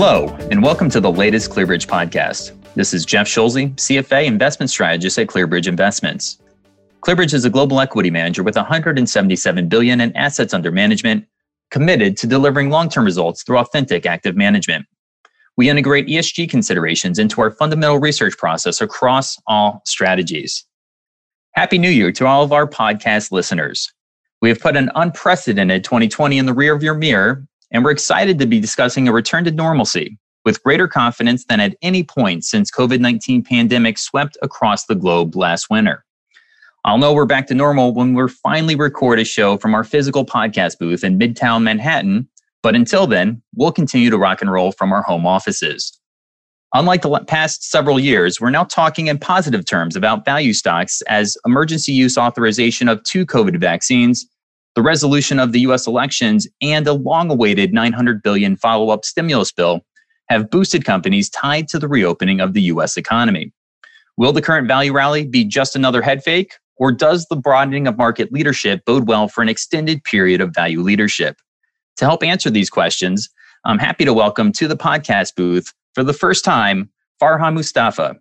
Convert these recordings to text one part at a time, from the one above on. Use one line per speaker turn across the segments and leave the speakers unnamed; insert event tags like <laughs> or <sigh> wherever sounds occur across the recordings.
Hello, and welcome to the latest ClearBridge podcast. This is Jeff Schulze, CFA investment strategist at ClearBridge Investments. ClearBridge is a global equity manager with 177 billion in assets under management, committed to delivering long-term results through authentic active management. We integrate ESG considerations into our fundamental research process across all strategies. Happy New Year to all of our podcast listeners. We have put an unprecedented 2020 in the rear of your mirror, and we're excited to be discussing a return to normalcy with greater confidence than at any point since COVID-19 pandemic swept across the globe last winter. I'll know we're back to normal when we're finally record a show from our physical podcast booth in Midtown Manhattan, but until then, we'll continue to rock and roll from our home offices. Unlike the past several years, we're now talking in positive terms about value stocks as emergency use authorization of two COVID vaccines, the resolution of the US elections, and a long awaited 900 billion follow up stimulus bill have boosted companies tied to the reopening of the US economy. Will the current value rally be just another head fake, or does the broadening of market leadership bode well for an extended period of value leadership? To help answer these questions, I'm happy to welcome to the podcast booth for the first time, Farhan Mustafa,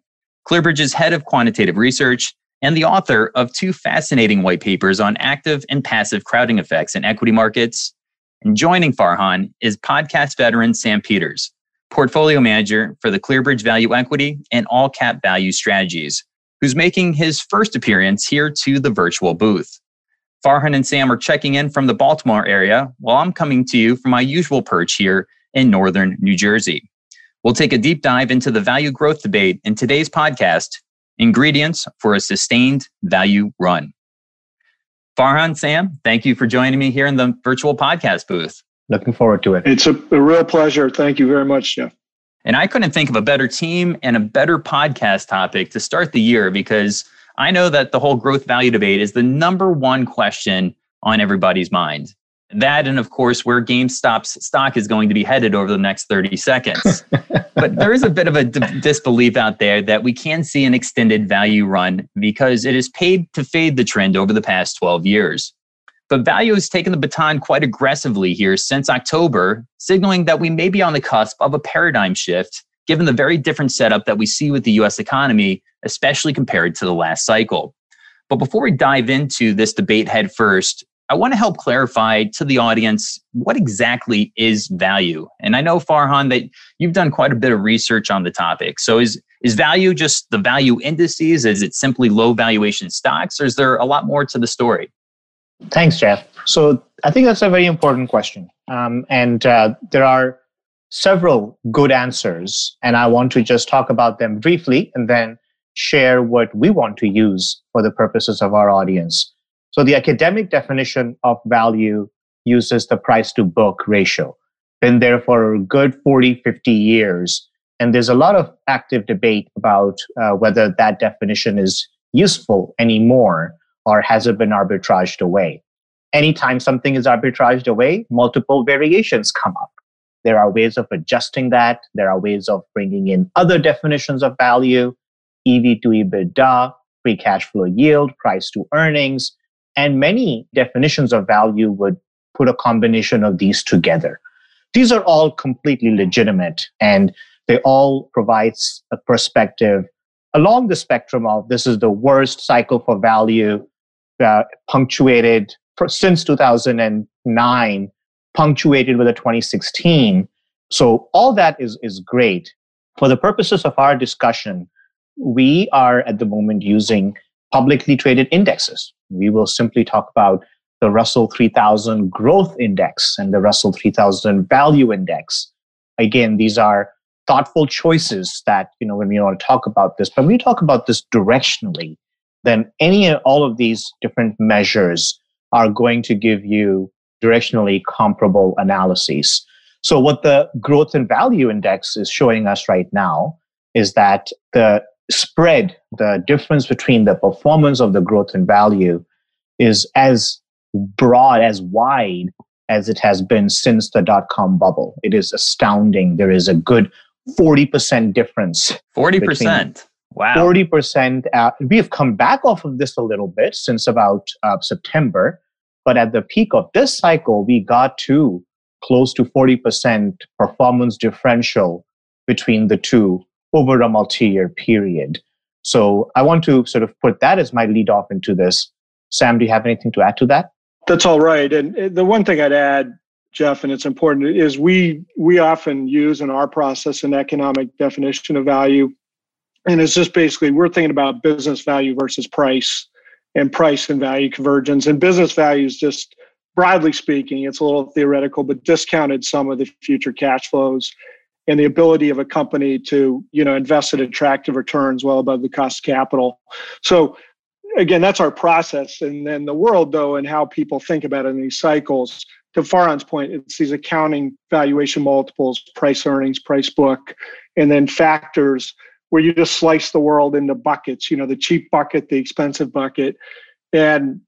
ClearBridge's head of quantitative research and the author of two fascinating white papers on active and passive crowding effects in equity markets. And joining Farhan is podcast veteran Sam Peters, portfolio manager for the ClearBridge Value Equity and All Cap Value Strategies, who's making his first appearance here to the virtual booth. Farhan and Sam are checking in from the Baltimore area, while I'm coming to you from my usual perch here in northern New Jersey. We'll take a deep dive into the value growth debate in today's podcast Ingredients for a Sustained Value Run. Farhan, Sam, thank you for joining me here in the virtual podcast booth.
Looking forward to it.
It's a, a real pleasure. Thank you very much, Jeff.
And I couldn't think of a better team and a better podcast topic to start the year because I know that the whole growth value debate is the number one question on everybody's mind. That, and of course, where GameStop's stock is going to be headed over the next 30 seconds. <laughs> but there is a bit of a d- disbelief out there that we can see an extended value run because it has paid to fade the trend over the past 12 years. But value has taken the baton quite aggressively here since October, signaling that we may be on the cusp of a paradigm shift given the very different setup that we see with the US economy, especially compared to the last cycle. But before we dive into this debate head first, I want to help clarify to the audience what exactly is value. And I know Farhan that you've done quite a bit of research on the topic. So is is value just the value indices? Is it simply low valuation stocks, or is there a lot more to the story?
Thanks, Jeff. So I think that's a very important question, um, and uh, there are several good answers, and I want to just talk about them briefly, and then share what we want to use for the purposes of our audience. So the academic definition of value uses the price to book ratio. Been there for a good 40, 50 years. And there's a lot of active debate about uh, whether that definition is useful anymore or has it been arbitraged away. Anytime something is arbitraged away, multiple variations come up. There are ways of adjusting that. There are ways of bringing in other definitions of value, EV to EBITDA, free cash flow yield, price to earnings. And many definitions of value would put a combination of these together. These are all completely legitimate and they all provide a perspective along the spectrum of this is the worst cycle for value uh, punctuated for, since 2009 punctuated with a 2016 so all that is is great for the purposes of our discussion we are at the moment using publicly traded indexes. We will simply talk about the Russell 3000 Growth Index and the Russell 3000 Value Index. Again, these are thoughtful choices that, you know, when we want to talk about this, but when we talk about this directionally, then any and all of these different measures are going to give you directionally comparable analyses. So what the growth and value index is showing us right now is that the spread, the difference between the performance of the growth and value is as broad, as wide as it has been since the dot com bubble. It is astounding. There is a good 40% difference.
40%. Wow.
40%. Uh, we have come back off of this a little bit since about uh, September. But at the peak of this cycle, we got to close to 40% performance differential between the two over a multi year period. So I want to sort of put that as my lead off into this. Sam, do you have anything to add to that?
That's all right. And the one thing I'd add, Jeff, and it's important, is we we often use in our process an economic definition of value. And it's just basically we're thinking about business value versus price and price and value convergence. And business value is just broadly speaking, it's a little theoretical, but discounted sum of the future cash flows and the ability of a company to you know invest at attractive returns well above the cost of capital. So again that's our process. And then the world though and how people think about it in these cycles to Farhan's point it's these accounting valuation multiples price earnings price book and then factors where you just slice the world into buckets you know the cheap bucket the expensive bucket. And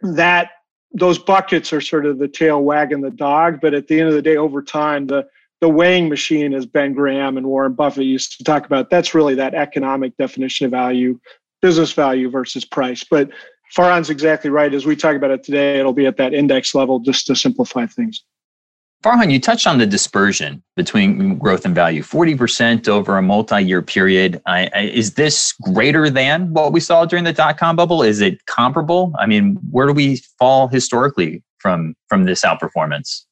that those buckets are sort of the tail wagging the dog. But at the end of the day over time the the weighing machine, as Ben Graham and Warren Buffett used to talk about, that's really that economic definition of value, business value versus price. But Farhan's exactly right. As we talk about it today, it'll be at that index level just to simplify things.
Farhan, you touched on the dispersion between growth and value 40% over a multi year period. I, I, is this greater than what we saw during the dot com bubble? Is it comparable? I mean, where do we fall historically from, from this outperformance?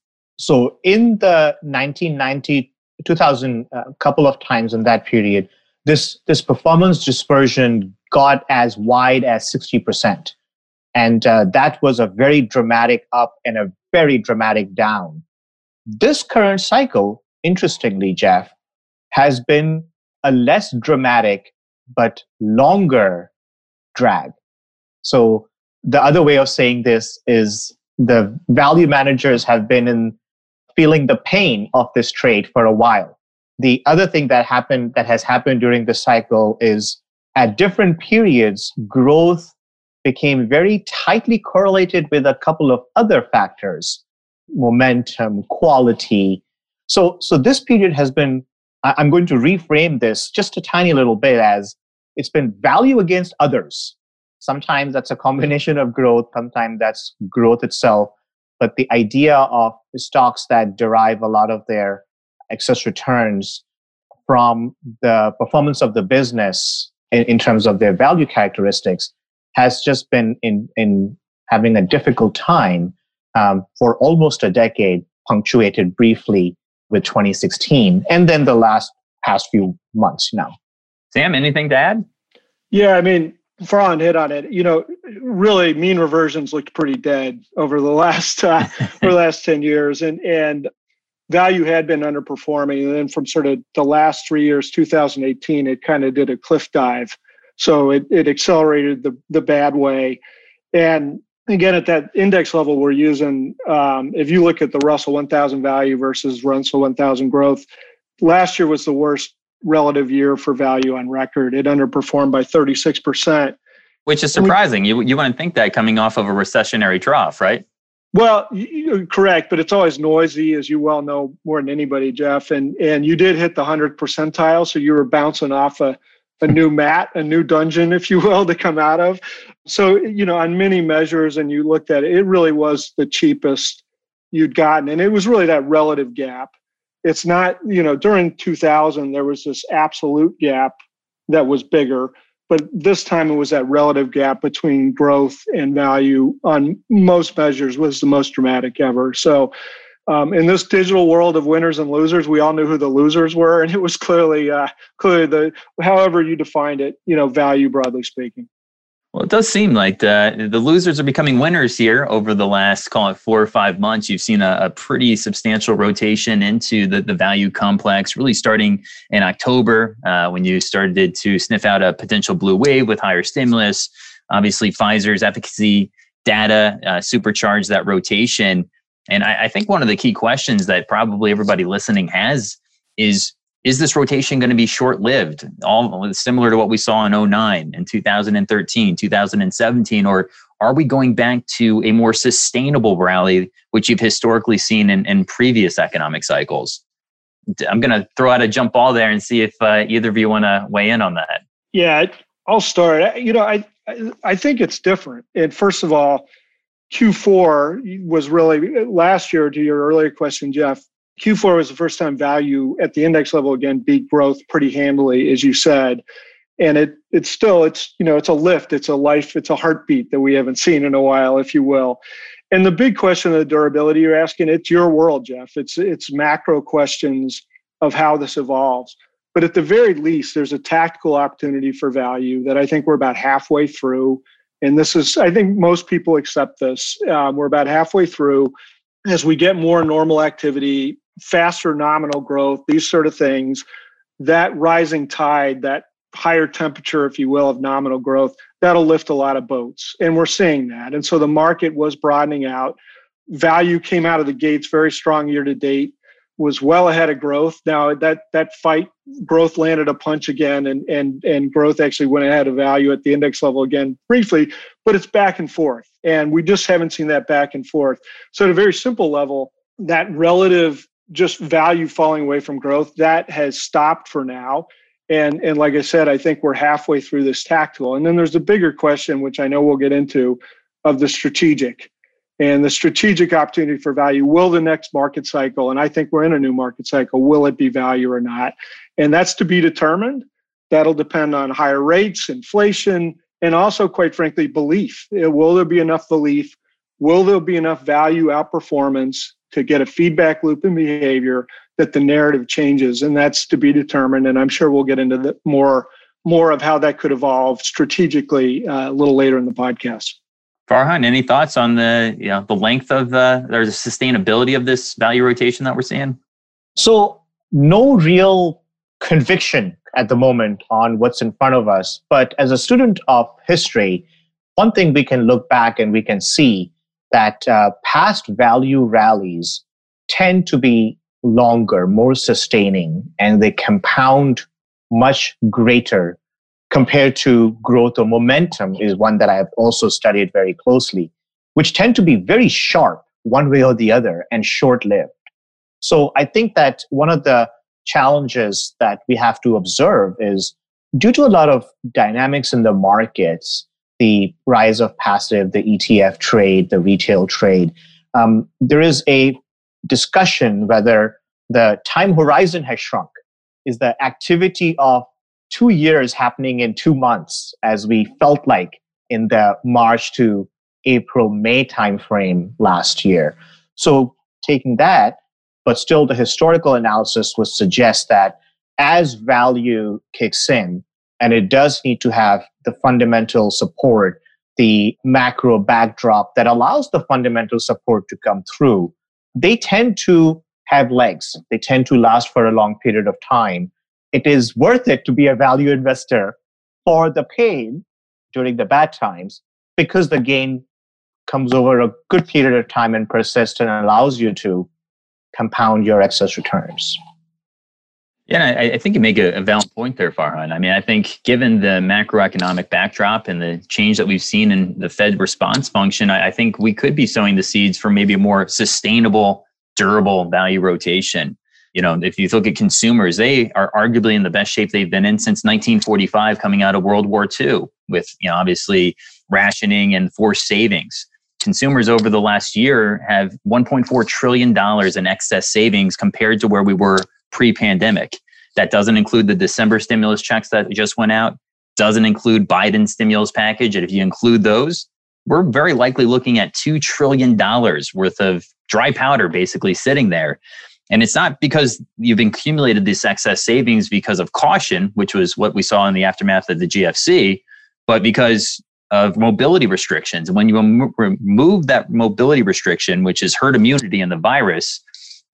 So in the 1990, 2000, a uh, couple of times in that period, this, this performance dispersion got as wide as 60%. And uh, that was a very dramatic up and a very dramatic down. This current cycle, interestingly, Jeff, has been a less dramatic but longer drag. So the other way of saying this is the value managers have been in feeling the pain of this trade for a while. The other thing that happened that has happened during the cycle is at different periods, growth became very tightly correlated with a couple of other factors momentum, quality. So, so this period has been, I'm going to reframe this just a tiny little bit as it's been value against others. Sometimes that's a combination of growth, sometimes that's growth itself. But the idea of stocks that derive a lot of their excess returns from the performance of the business in, in terms of their value characteristics has just been in, in having a difficult time um, for almost a decade, punctuated briefly with 2016, and then the last past few months now.
Sam, anything to add?
Yeah, I mean, Farhan hit on it. You know, really, mean reversions looked pretty dead over the <laughs> last uh, over the last ten years, and and value had been underperforming. And then from sort of the last three years, 2018, it kind of did a cliff dive. So it it accelerated the the bad way, and again at that index level we're using. Um, if you look at the Russell 1000 value versus Russell 1000 growth, last year was the worst relative year for value on record. It underperformed by 36%.
Which is surprising. We, you, you wouldn't think that coming off of a recessionary trough, right?
Well, correct, but it's always noisy, as you well know more than anybody, Jeff. And and you did hit the hundredth percentile, so you were bouncing off a, a new mat, a new dungeon, if you will, to come out of. So you know, on many measures, and you looked at it, it really was the cheapest you'd gotten, and it was really that relative gap it's not you know during 2000 there was this absolute gap that was bigger but this time it was that relative gap between growth and value on most measures was the most dramatic ever. So um, in this digital world of winners and losers we all knew who the losers were and it was clearly uh, clearly the however you defined it you know value broadly speaking
well, it does seem like the, the losers are becoming winners here over the last, call it four or five months. You've seen a, a, pretty substantial rotation into the, the value complex, really starting in October uh, when you started to sniff out a potential blue wave with higher stimulus. Obviously, Pfizer's efficacy data uh, supercharged that rotation. And I, I think one of the key questions that probably everybody listening has is is this rotation going to be short lived all similar to what we saw in 09 and 2013 2017 or are we going back to a more sustainable rally which you've historically seen in, in previous economic cycles? I'm going to throw out a jump ball there and see if uh, either of you want to weigh in on that.
Yeah i'll start. You know i i think it's different. And first of all Q4 was really last year, to your earlier question, Jeff. Q4 was the first time value at the index level again beat growth pretty handily, as you said. And it it's still it's you know it's a lift, it's a life, it's a heartbeat that we haven't seen in a while, if you will. And the big question of the durability you're asking, it's your world, Jeff. It's it's macro questions of how this evolves. But at the very least, there's a tactical opportunity for value that I think we're about halfway through. And this is, I think most people accept this. Um, we're about halfway through. As we get more normal activity, faster nominal growth, these sort of things, that rising tide, that higher temperature, if you will, of nominal growth, that'll lift a lot of boats. And we're seeing that. And so the market was broadening out. Value came out of the gates very strong year to date was well ahead of growth. Now that that fight, growth landed a punch again, and and and growth actually went ahead of value at the index level again briefly, but it's back and forth, and we just haven't seen that back and forth. So at a very simple level, that relative just value falling away from growth that has stopped for now. And, and like I said, I think we're halfway through this tactical. And then there's the bigger question, which I know we'll get into, of the strategic and the strategic opportunity for value. Will the next market cycle, and I think we're in a new market cycle, will it be value or not? And that's to be determined. That'll depend on higher rates, inflation, and also, quite frankly, belief. Will there be enough belief? Will there be enough value outperformance to get a feedback loop in behavior that the narrative changes? And that's to be determined. And I'm sure we'll get into the more more of how that could evolve strategically uh, a little later in the podcast.
Farhan, any thoughts on the you know the length of the or the sustainability of this value rotation that we're seeing?
So no real conviction at the moment on what's in front of us. But as a student of history, one thing we can look back and we can see that uh, past value rallies tend to be longer, more sustaining, and they compound much greater compared to growth or momentum is one that I've also studied very closely, which tend to be very sharp one way or the other and short lived. So I think that one of the challenges that we have to observe is due to a lot of dynamics in the markets, the rise of passive, the ETF trade, the retail trade, um, there is a discussion whether the time horizon has shrunk. Is the activity of two years happening in two months, as we felt like in the March to April, May timeframe last year. So taking that, but still the historical analysis would suggest that as value kicks in, and it does need to have the fundamental support, the macro backdrop that allows the fundamental support to come through, they tend to have legs. They tend to last for a long period of time it is worth it to be a value investor for the pain during the bad times because the gain comes over a good period of time and persists and allows you to compound your excess returns.
Yeah, I, I think you make a, a, valid point there, Farhan. I mean, I think given the macroeconomic backdrop and the change that we've seen in the Fed response function, I, I think we could be sowing the seeds for maybe a more sustainable, durable value rotation you know, if you look at consumers, they are arguably in the best shape they've been in since 1945, coming out of World War II, with you know obviously rationing and forced savings. Consumers over the last year have 1.4 trillion dollars in excess savings compared to where we were pre-pandemic. That doesn't include the December stimulus checks that just went out. Doesn't include Biden's stimulus package. And if you include those, we're very likely looking at $2 trillion worth of dry powder basically sitting there. And it's not because you've accumulated this excess savings because of caution, which was what we saw in the aftermath of the GFC, but because of mobility restrictions. And when you remove that mobility restriction, which is herd immunity in the virus,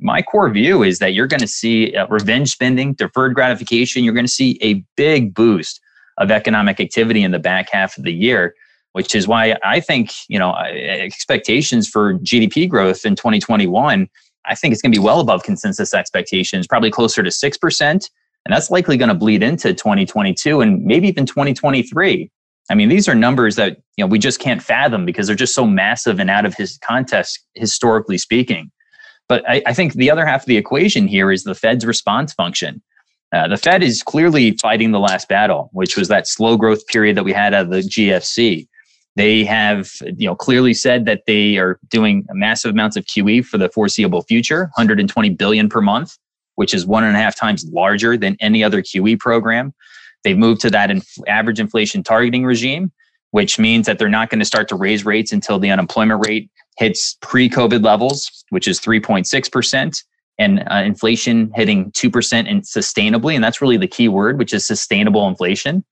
my core view is that you're going to see uh, revenge spending, deferred gratification. You're going to see a big boost of economic activity in the back half of the year, which is why I think, you know, expectations for GDP growth in 2021 I think it's going to be well above consensus expectations, probably closer to 6%. And that's likely going to bleed into 2022 and maybe even 2023. I mean, these are numbers that you know we just can't fathom because they're just so massive and out of his context, historically speaking. But I, I think the other half of the equation here is the Fed's response function. Uh, the Fed is clearly fighting the last battle, which was that slow growth period that we had out of the GFC. They have, you know, clearly said that they are doing massive amounts of QE for the foreseeable future, 120 billion per month, which is one and a half times larger than any other QE program. They've moved to that inf- average inflation targeting regime, which means that they're not going to start to raise rates until the unemployment rate hits pre-COVID levels, which is 3.6%, and uh, inflation hitting 2% and sustainably. And that's really the key word, which is sustainable inflation.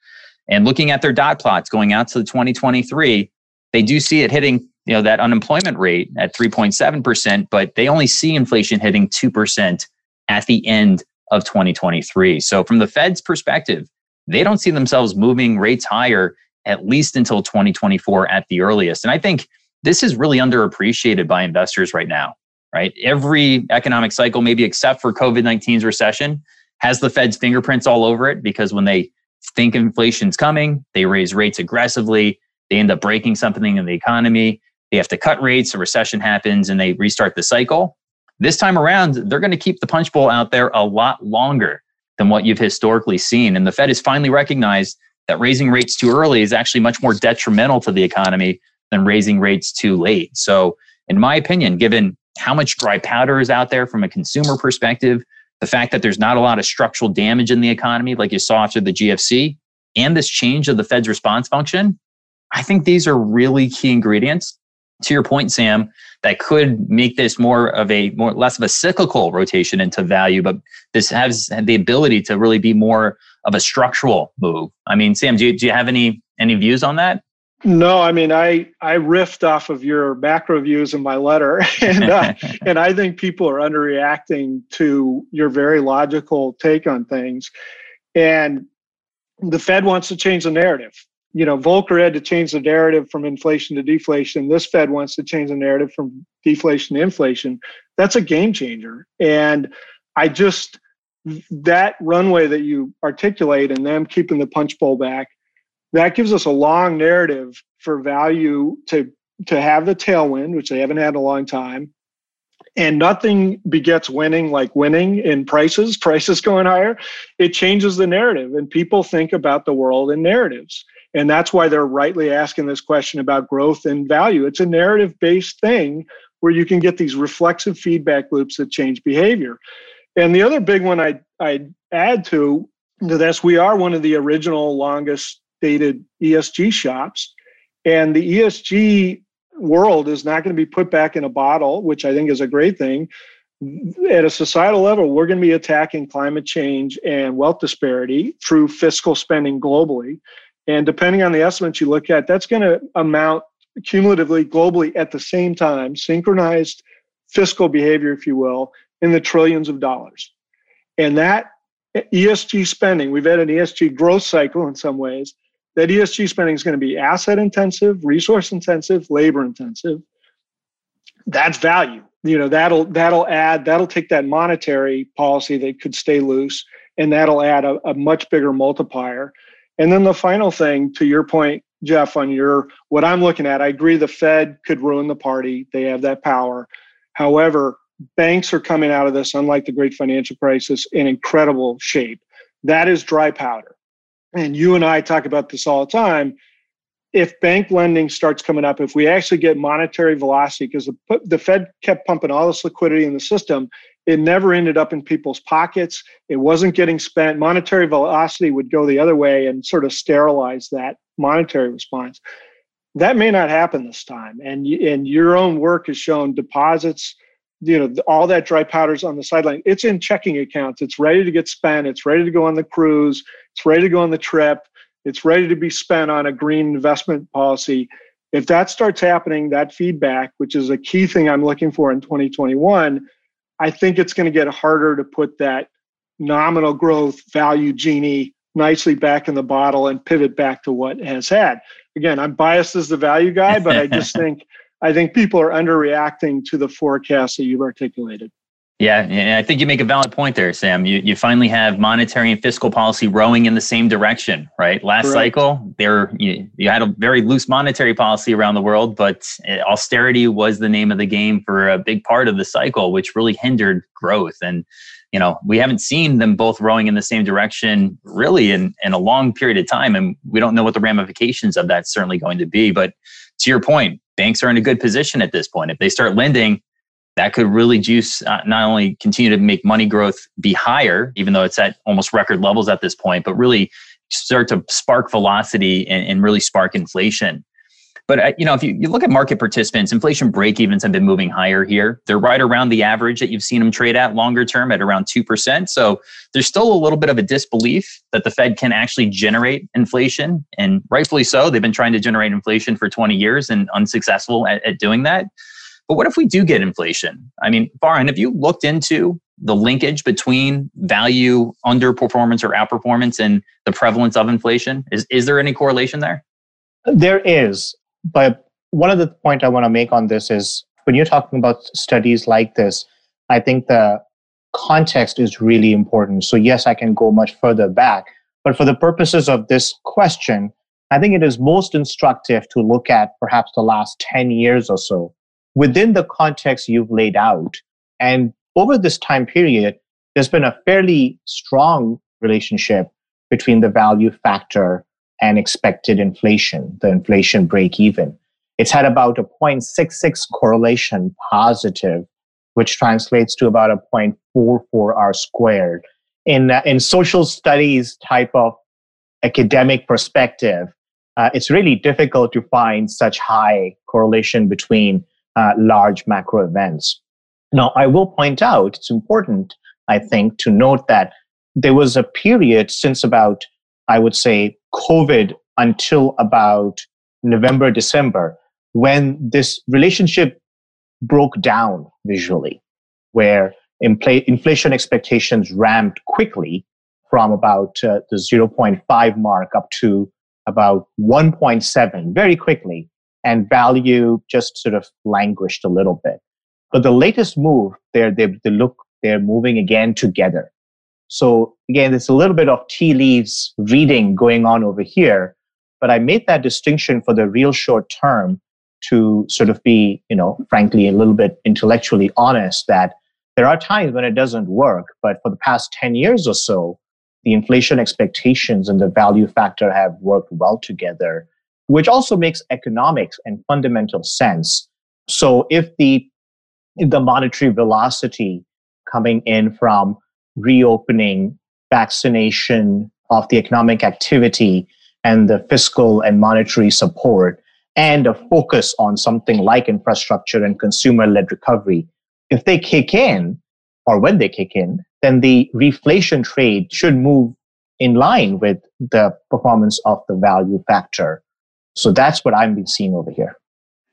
And looking at their dot plots going out to 2023, they do see it hitting you know that unemployment rate at 3.7%, but they only see inflation hitting 2% at the end of 2023. So from the Fed's perspective, they don't see themselves moving rates higher at least until 2024 at the earliest. And I think this is really underappreciated by investors right now, right? Every economic cycle, maybe except for COVID 19's recession, has the Fed's fingerprints all over it because when they think inflation's coming, they raise rates aggressively, they end up breaking something in the economy, they have to cut rates, a recession happens, and they restart the cycle. This time around, they're going to keep the punch bowl out there a lot longer than what you've historically seen. And the Fed has finally recognized that raising rates too early is actually much more detrimental to the economy than raising rates too late. So, in my opinion, given how much dry powder is out there from a consumer perspective, the fact that there's not a lot of structural damage in the economy like you saw after the GFC, and this change of the Fed's response function, I think these are really key ingredients. To your point, Sam, that could make this more of a more less of a cyclical rotation into value, but this has the ability to really be more of a structural move. I mean, Sam, do you, do you have any any views on that?
No, I mean, I I riffed off of your macro views in my letter, <laughs> and uh, <laughs> and I think people are underreacting to your very logical take on things, and the Fed wants to change the narrative. You know, Volcker had to change the narrative from inflation to deflation. This Fed wants to change the narrative from deflation to inflation. That's a game changer, and I just that runway that you articulate and them keeping the punch bowl back that gives us a long narrative for value to to have the tailwind, which they haven't had in a long time. And nothing begets winning like winning in prices, <laughs> prices going higher. It changes the narrative, and people think about the world in narratives. And that's why they're rightly asking this question about growth and value. It's a narrative based thing where you can get these reflexive feedback loops that change behavior. And the other big one I, I'd add to, to this, we are one of the original longest dated ESG shops. And the ESG world is not going to be put back in a bottle, which I think is a great thing. At a societal level, we're going to be attacking climate change and wealth disparity through fiscal spending globally. And depending on the estimates you look at, that's going to amount cumulatively globally at the same time, synchronized fiscal behavior, if you will, in the trillions of dollars. And that ESG spending, we've had an ESG growth cycle in some ways, that ESG spending is going to be asset intensive, resource intensive, labor intensive. That's value. You know, that'll that'll add, that'll take that monetary policy that could stay loose and that'll add a, a much bigger multiplier. And then the final thing to your point, Jeff, on your what I'm looking at, I agree the Fed could ruin the party. They have that power. However, banks are coming out of this, unlike the great financial crisis, in incredible shape. That is dry powder and you and I talk about this all the time. If bank lending starts coming up, if we actually get monetary velocity, because the, the Fed kept pumping all this liquidity in the system, it never ended up in people's pockets. It wasn't getting spent. Monetary velocity would go the other way and sort of sterilize that monetary response. That may not happen this time. And, and your own work has shown deposits you know all that dry powder's on the sideline. It's in checking accounts. It's ready to get spent. It's ready to go on the cruise. It's ready to go on the trip. It's ready to be spent on a green investment policy. If that starts happening that feedback which is a key thing i'm looking for in 2021 i think it's going to get harder to put that nominal growth value genie nicely back in the bottle and pivot back to what has had. Again i'm biased as the value guy but i just <laughs> think I think people are underreacting to the forecast that you've articulated.
Yeah, and I think you make a valid point there, Sam. You you finally have monetary and fiscal policy rowing in the same direction, right? Last Correct. cycle, there you, you had a very loose monetary policy around the world, but eh, austerity was the name of the game for a big part of the cycle, which really hindered growth. And you know, we haven't seen them both rowing in the same direction really in in a long period of time, and we don't know what the ramifications of that's certainly going to be. But to your point, banks are in a good position at this point. If they start lending that could really juice uh, not only continue to make money growth be higher, even though it's at almost record levels at this point, but really start to spark velocity and, and really spark inflation. But uh, you know, if you, you look at market participants, inflation break evens have been moving higher here. They're right around the average that you've seen them trade at longer term at around two percent. So there's still a little bit of a disbelief that the Fed can actually generate inflation, and rightfully so. They've been trying to generate inflation for 20 years and unsuccessful at, at doing that. But what if we do get inflation? I mean, Farhan, have you looked into the linkage between value underperformance or outperformance and the prevalence of inflation? Is, is there any correlation there?
There is. But one of the point I want to make on this is when you're talking about studies like this, I think the context is really important. So, yes, I can go much further back. But for the purposes of this question, I think it is most instructive to look at perhaps the last 10 years or so within the context you've laid out. And over this time period, there's been a fairly strong relationship between the value factor and expected inflation, the inflation break even. It's had about a 0.66 correlation positive, which translates to about a 0.44 R squared. In, uh, in social studies type of academic perspective, uh, it's really difficult to find such high correlation between uh, large macro events. Now, I will point out, it's important, I think, to note that there was a period since about, I would say, COVID until about November, December, when this relationship broke down visually, where inflation expectations ramped quickly from about uh, the 0.5 mark up to about 1.7 very quickly and value just sort of languished a little bit. But the latest move, they're, they, they look, they're moving again together. So again, there's a little bit of tea leaves reading going on over here, but I made that distinction for the real short term to sort of be, you know, frankly, a little bit intellectually honest that there are times when it doesn't work, but for the past 10 years or so, the inflation expectations and the value factor have worked well together which also makes economics and fundamental sense. So if the if the monetary velocity coming in from reopening, vaccination of the economic activity, and the fiscal and monetary support, and a focus on something like infrastructure and consumer led recovery, if they kick in, or when they kick in, then the reflation trade should move in line with the performance of the value factor. So that's what I've been seeing over here.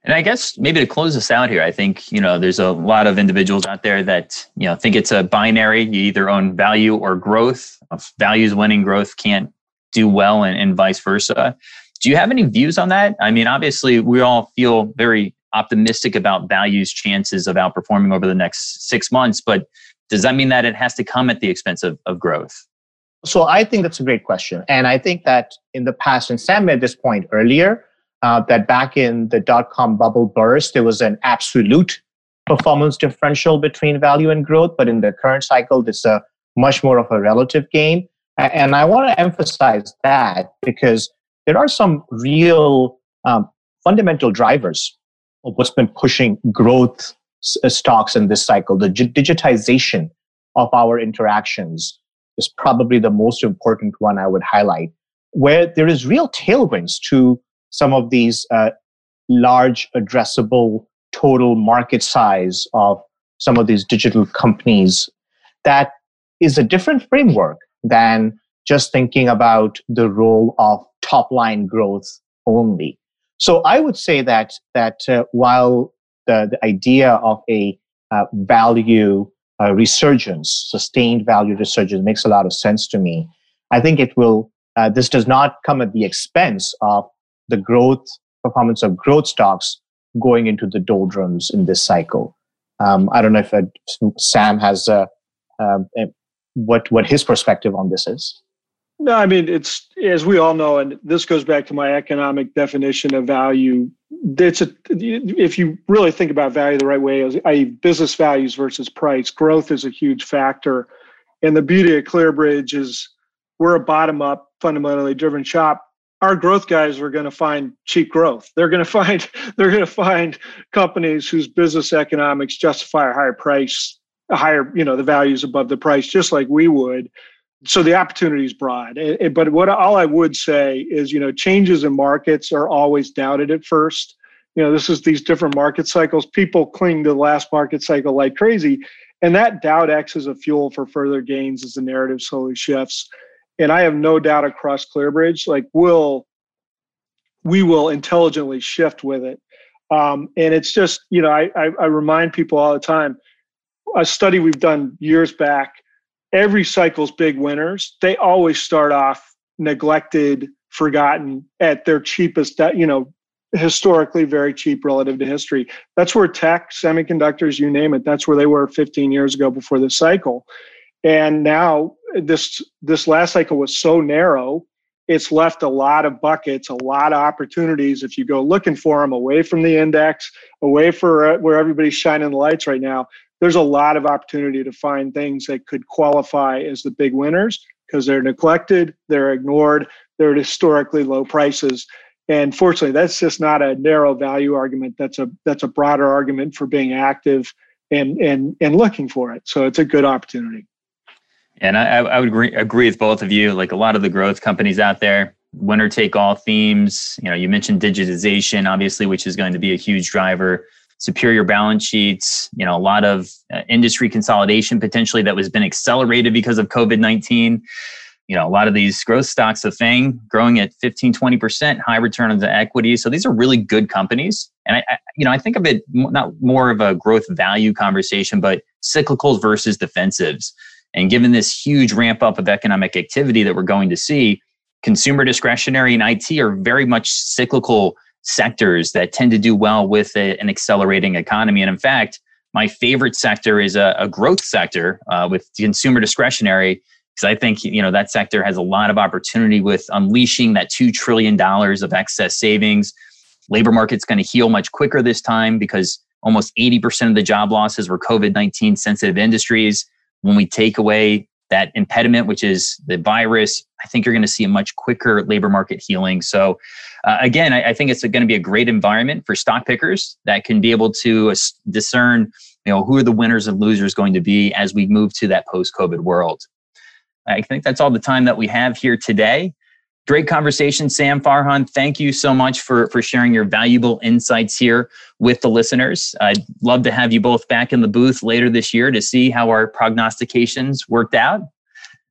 And I guess maybe to close this out here, I think, you know, there's a lot of individuals out there that, you know, think it's a binary. You either own value or growth. Values winning, growth can't do well and, and vice versa. Do you have any views on that? I mean, obviously, we all feel very optimistic about values' chances of outperforming over the next six months, but does that mean that it has to come at the expense of, of growth?
So I think that's a great question. And I think that in the past, and Sam made this point earlier, uh, that back in the dot com bubble burst, there was an absolute performance differential between value and growth. But in the current cycle, this a much more of a relative game. And I want to emphasize that because there are some real um, fundamental drivers of what's been pushing growth uh, stocks in this cycle the digitization of our interactions is probably the most important one I would highlight, where there is real tailwinds to some of these uh, large addressable total market size of some of these digital companies that is a different framework than just thinking about the role of top line growth only. So I would say that that uh, while the, the idea of a uh, value uh, resurgence, sustained value resurgence makes a lot of sense to me. I think it will, uh, this does not come at the expense of the growth performance of growth stocks going into the doldrums in this cycle. Um, I don't know if uh, Sam has uh, um, what what his perspective on this is.
No, I mean it's as we all know, and this goes back to my economic definition of value. It's a if you really think about value the right way, i.e., business values versus price, growth is a huge factor. And the beauty of ClearBridge is we're a bottom up, fundamentally driven shop. Our growth guys are going to find cheap growth. They're going <laughs> to find they're going to find companies whose business economics justify a higher price, a higher you know the values above the price, just like we would so the opportunity is broad. But what all I would say is, you know, changes in markets are always doubted at first. You know, this is these different market cycles. People cling to the last market cycle like crazy, and that doubt acts as a fuel for further gains as the narrative slowly shifts. And I have no doubt across ClearBridge, like we'll we will intelligently shift with it. Um, and it's just, you know, I, I I remind people all the time. A study we've done years back every cycle's big winners, they always start off neglected, forgotten at their cheapest, you know, historically very cheap relative to history. That's where tech, semiconductors, you name it, that's where they were 15 years ago before the cycle. And now this this last cycle was so narrow, it's left a lot of buckets, a lot of opportunities if you go looking for them away from the index, away for uh, where everybody's shining the lights right now there's a lot of opportunity to find things that could qualify as the big winners because they're neglected, they're ignored, they're at historically low prices. And fortunately, that's just not a narrow value argument. That's a that's a broader argument for being active and and and looking for it. So it's a good opportunity.
And I, I would agree, agree with both of you. Like a lot of the growth companies out there, winner take all themes. You know, you mentioned digitization, obviously, which is going to be a huge driver superior balance sheets, you know, a lot of uh, industry consolidation potentially that was been accelerated because of COVID-19. You know, a lot of these growth stocks of FANG growing at 15, 20%, high return on the equity. So these are really good companies. And I, I, you know, I think of it not more of a growth value conversation, but cyclicals versus defensives. And given this huge ramp up of economic activity that we're going to see, consumer discretionary and IT are very much cyclical sectors that tend to do well with a, an accelerating economy. And in fact, my favorite sector is a, a growth sector uh, with consumer discretionary because I think you know that sector has a lot of opportunity with unleashing that two trillion dollars of excess savings. Labor market's going to heal much quicker this time because almost 80% of the job losses were COVID 19 sensitive industries. When we take away that impediment, which is the virus, I think you're going to see a much quicker labor market healing. So, uh, again, I, I, think it's going to be a great environment for stock pickers that can be able to uh, discern, you know, who are the winners and losers going to be as we move to that post-COVID world. I think that's all the time that we have here today. Great conversation, Sam Farhan. Thank you so much for, for sharing your valuable insights here with the listeners. I'd love to have you both back in the booth later this year to see how our prognostications worked out.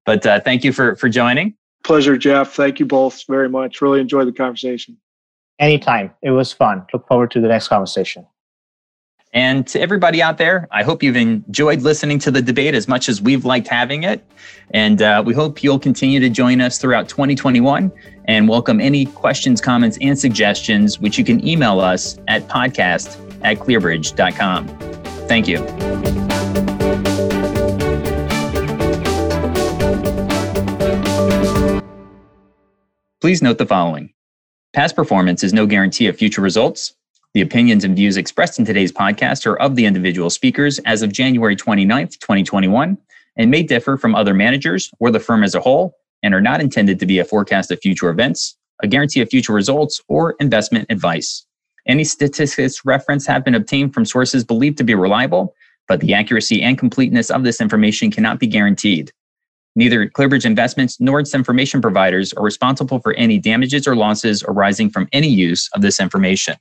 But uh, thank you for, for joining.
Pleasure, Jeff. Thank you both very much. Really enjoyed the conversation.
Anytime. It was fun. Look forward to the next conversation.
And to everybody out there, I hope you've enjoyed listening to the debate as much as we've liked having it. And uh, we hope you'll continue to join us throughout 2021 and welcome any questions, comments, and suggestions, which you can email us at podcast at clearbridge.com. Thank you. Please note the following Past performance is no guarantee of future results. The opinions and views expressed in today's podcast are of the individual speakers as of January 29th, 2021, and may differ from other managers or the firm as a whole and are not intended to be a forecast of future events, a guarantee of future results, or investment advice. Any statistics referenced have been obtained from sources believed to be reliable, but the accuracy and completeness of this information cannot be guaranteed. Neither ClearBridge Investments nor its information providers are responsible for any damages or losses arising from any use of this information.